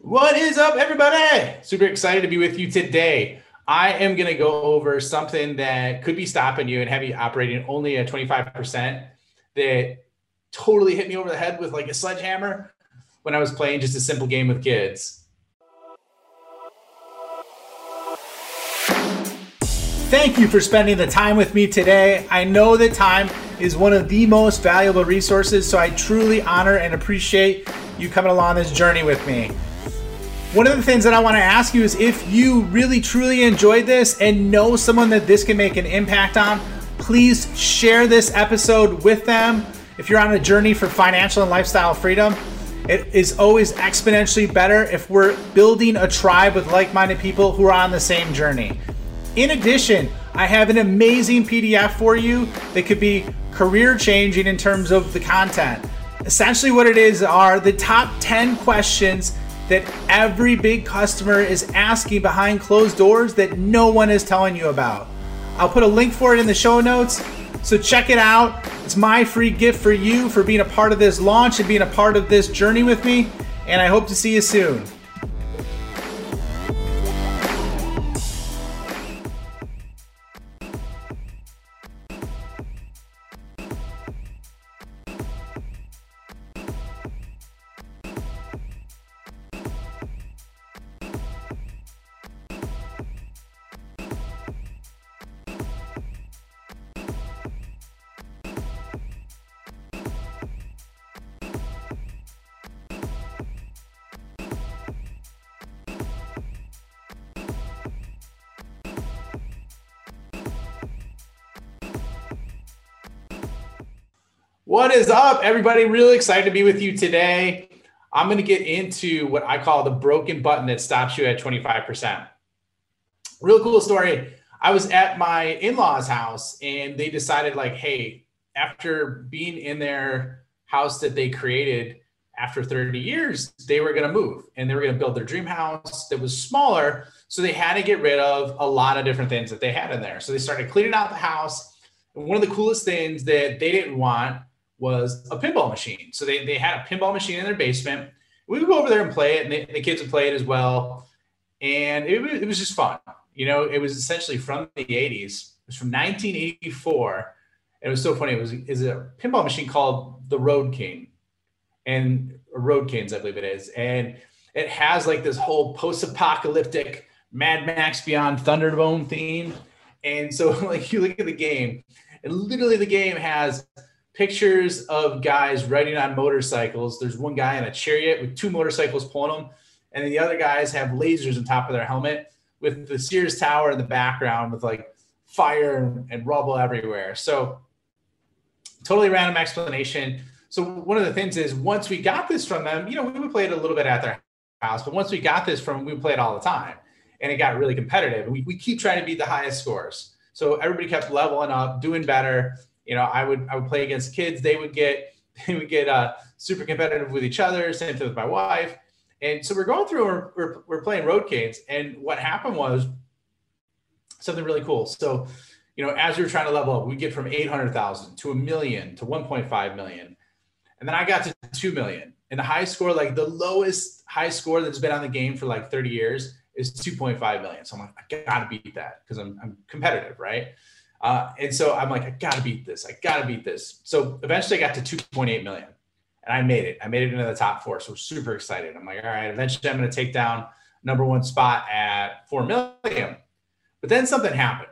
What is up, everybody? Super excited to be with you today. I am going to go over something that could be stopping you and have you operating only at 25% that totally hit me over the head with like a sledgehammer when I was playing just a simple game with kids. Thank you for spending the time with me today. I know that time is one of the most valuable resources, so I truly honor and appreciate you coming along this journey with me. One of the things that I want to ask you is if you really truly enjoyed this and know someone that this can make an impact on, please share this episode with them. If you're on a journey for financial and lifestyle freedom, it is always exponentially better if we're building a tribe with like minded people who are on the same journey. In addition, I have an amazing PDF for you that could be career changing in terms of the content. Essentially, what it is are the top 10 questions that every big customer is asking behind closed doors that no one is telling you about. I'll put a link for it in the show notes. So check it out. It's my free gift for you for being a part of this launch and being a part of this journey with me. And I hope to see you soon. What is up, everybody? Really excited to be with you today. I'm going to get into what I call the broken button that stops you at 25%. Real cool story. I was at my in law's house and they decided, like, hey, after being in their house that they created after 30 years, they were going to move and they were going to build their dream house that was smaller. So they had to get rid of a lot of different things that they had in there. So they started cleaning out the house. One of the coolest things that they didn't want was a pinball machine. So they, they had a pinball machine in their basement. We would go over there and play it, and the kids would play it as well. And it, it was just fun. You know, it was essentially from the 80s. It was from 1984. And It was so funny. It was is a pinball machine called the Road King, and Road Kings, I believe it is. And it has like this whole post-apocalyptic Mad Max Beyond Thunderdome theme. And so, like, you look at the game, and literally the game has pictures of guys riding on motorcycles. There's one guy in a chariot with two motorcycles pulling them, and the other guys have lasers on top of their helmet with the Sears Tower in the background with like fire and, and rubble everywhere. So totally random explanation. So one of the things is once we got this from them, you know, we would play it a little bit at their house, but once we got this from them, we would play it all the time. And it got really competitive. We, we keep trying to beat the highest scores. So everybody kept leveling up, doing better you know, I would I would play against kids. They would get they would get uh, super competitive with each other. Same thing with my wife. And so we're going through. We're, we're, we're playing Road Kings, and what happened was something really cool. So, you know, as we were trying to level up, we get from eight hundred thousand to a million to one point five million, and then I got to two million. And the high score, like the lowest high score that's been on the game for like 30 years, is 2.5 million. So I'm like, I gotta beat that because I'm, I'm competitive, right? Uh, and so I'm like, I gotta beat this. I gotta beat this. So eventually I got to 2.8 million and I made it. I made it into the top four. So super excited. I'm like, all right, eventually I'm gonna take down number one spot at 4 million. But then something happened.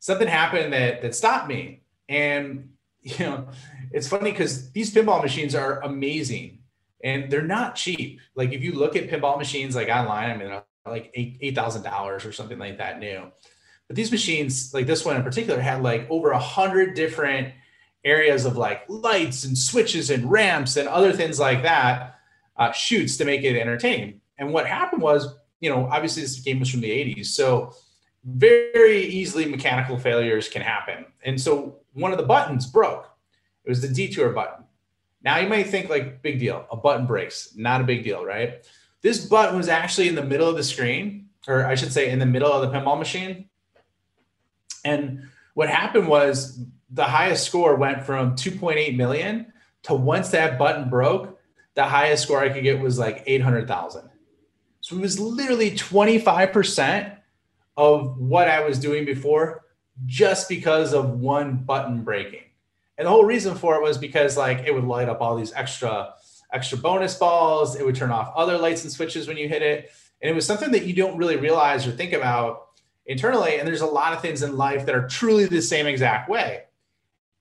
Something happened that that stopped me. And you know, it's funny because these pinball machines are amazing and they're not cheap. Like if you look at pinball machines like online, I mean, like eight thousand dollars or something like that new. But these machines, like this one in particular, had like over a hundred different areas of like lights and switches and ramps and other things like that, uh, chutes to make it entertaining. And what happened was, you know, obviously this game was from the 80s. So very easily mechanical failures can happen. And so one of the buttons broke. It was the detour button. Now you might think like big deal, a button breaks, not a big deal, right? This button was actually in the middle of the screen, or I should say in the middle of the pinball machine. And what happened was the highest score went from 2.8 million to once that button broke, the highest score I could get was like 800,000. So it was literally 25% of what I was doing before just because of one button breaking. And the whole reason for it was because like it would light up all these extra extra bonus balls, it would turn off other lights and switches when you hit it. And it was something that you don't really realize or think about internally and there's a lot of things in life that are truly the same exact way.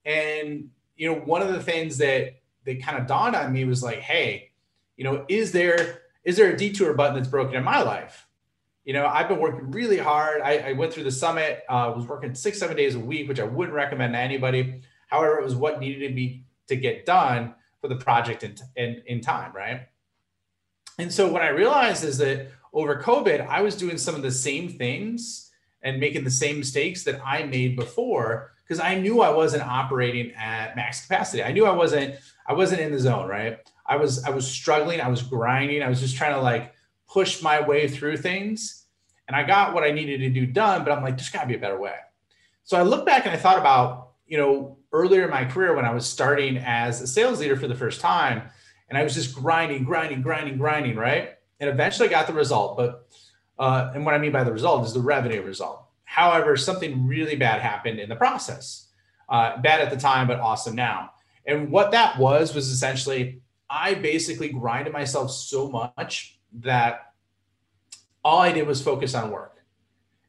And you know, one of the things that that kind of dawned on me was like, hey, you know, is there is there a detour button that's broken in my life? You know, I've been working really hard. I, I went through the summit, uh, was working six, seven days a week, which I wouldn't recommend to anybody. However, it was what needed to be to get done for the project in, in, in time, right? And so what I realized is that over COVID, I was doing some of the same things and making the same mistakes that I made before because I knew I wasn't operating at max capacity. I knew I wasn't I wasn't in the zone, right? I was I was struggling, I was grinding, I was just trying to like push my way through things. And I got what I needed to do done, but I'm like, there's gotta be a better way. So I look back and I thought about, you know, earlier in my career when I was starting as a sales leader for the first time, and I was just grinding, grinding, grinding, grinding, right? And eventually I got the result. But uh, and what I mean by the result is the revenue result. However, something really bad happened in the process. Uh, bad at the time, but awesome now. And what that was was essentially I basically grinded myself so much that all I did was focus on work.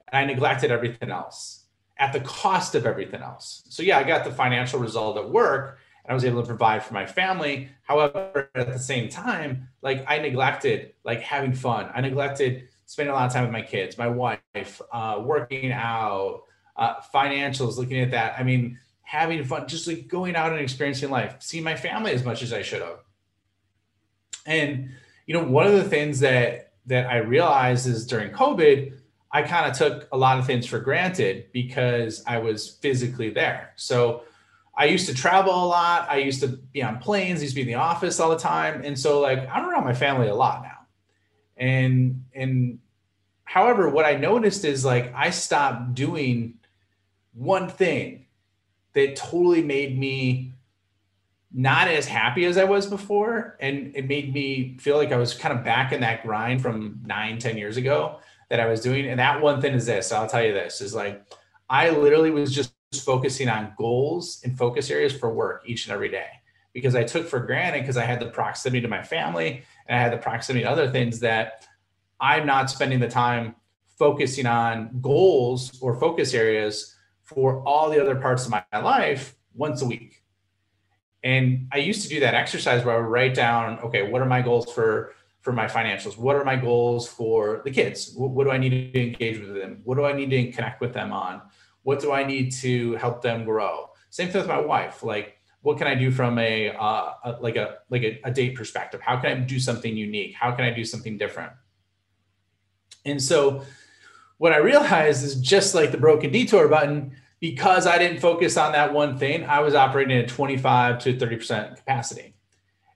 And I neglected everything else at the cost of everything else. So yeah, I got the financial result at work and I was able to provide for my family. However, at the same time, like I neglected like having fun. I neglected spending a lot of time with my kids, my wife, uh, working out, uh, financials, looking at that. I mean, having fun, just like going out and experiencing life, seeing my family as much as I should have. And you know, one of the things that that I realized is during COVID, I kind of took a lot of things for granted because I was physically there. So I used to travel a lot. I used to be on planes, I used to be in the office all the time. And so like I'm around my family a lot now. And and however, what I noticed is like I stopped doing one thing that totally made me not as happy as I was before. And it made me feel like I was kind of back in that grind from nine, ten years ago that I was doing. And that one thing is this I'll tell you this is like, I literally was just focusing on goals and focus areas for work each and every day because I took for granted because I had the proximity to my family and I had the proximity to other things that I'm not spending the time focusing on goals or focus areas for all the other parts of my life once a week. And I used to do that exercise where I would write down, okay, what are my goals for for my financials? What are my goals for the kids? What, what do I need to engage with them? What do I need to connect with them on? What do I need to help them grow? Same thing with my wife. Like, what can I do from a, uh, a like a like a, a date perspective? How can I do something unique? How can I do something different? And so, what I realized is just like the broken detour button because I didn't focus on that one thing, I was operating at 25 to 30% capacity.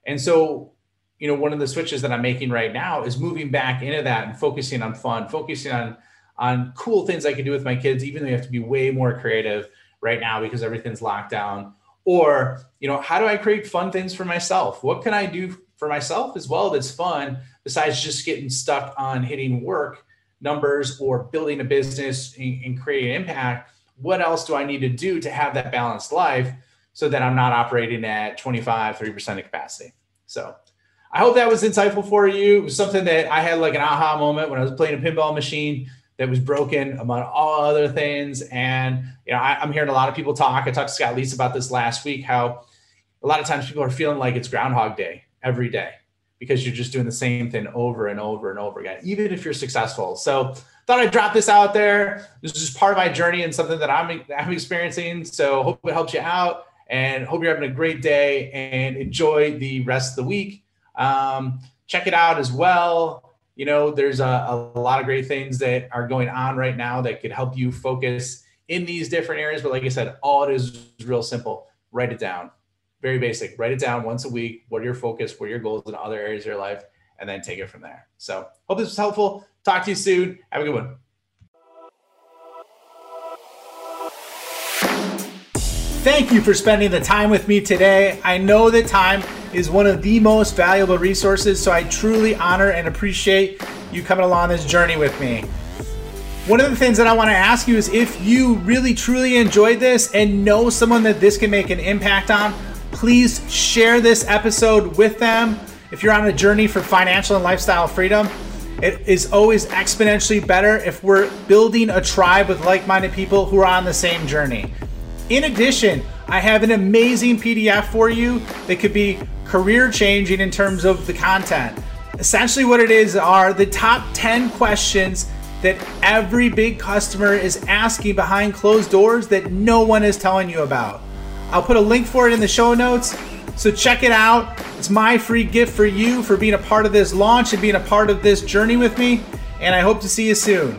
And so, you know, one of the switches that I'm making right now is moving back into that and focusing on fun, focusing on on cool things I can do with my kids, even though you have to be way more creative right now because everything's locked down. Or, you know, how do I create fun things for myself? What can I do for myself as well that's fun besides just getting stuck on hitting work numbers or building a business and, and creating impact? what else do I need to do to have that balanced life so that I'm not operating at 25, 30% of capacity? So I hope that was insightful for you. It was something that I had like an aha moment when I was playing a pinball machine that was broken among all other things. And you know, I, am hearing a lot of people talk. I talked to Scott Leese about this last week, how a lot of times people are feeling like it's Groundhog Day every day because you're just doing the same thing over and over and over again, even if you're successful. So thought I'd drop this out there. This is just part of my journey and something that I'm, I'm experiencing. So hope it helps you out and hope you're having a great day and enjoy the rest of the week. Um, check it out as well. You know, there's a, a lot of great things that are going on right now that could help you focus in these different areas. But like I said, all it is is real simple. Write it down. Very basic. Write it down once a week. What are your focus? What are your goals in other areas of your life? And then take it from there. So hope this was helpful. Talk to you soon. Have a good one. Thank you for spending the time with me today. I know that time is one of the most valuable resources, so I truly honor and appreciate you coming along this journey with me. One of the things that I want to ask you is if you really truly enjoyed this and know someone that this can make an impact on, please share this episode with them. If you're on a journey for financial and lifestyle freedom, it is always exponentially better if we're building a tribe with like minded people who are on the same journey. In addition, I have an amazing PDF for you that could be career changing in terms of the content. Essentially, what it is are the top 10 questions that every big customer is asking behind closed doors that no one is telling you about. I'll put a link for it in the show notes. So check it out. It's my free gift for you for being a part of this launch and being a part of this journey with me. And I hope to see you soon.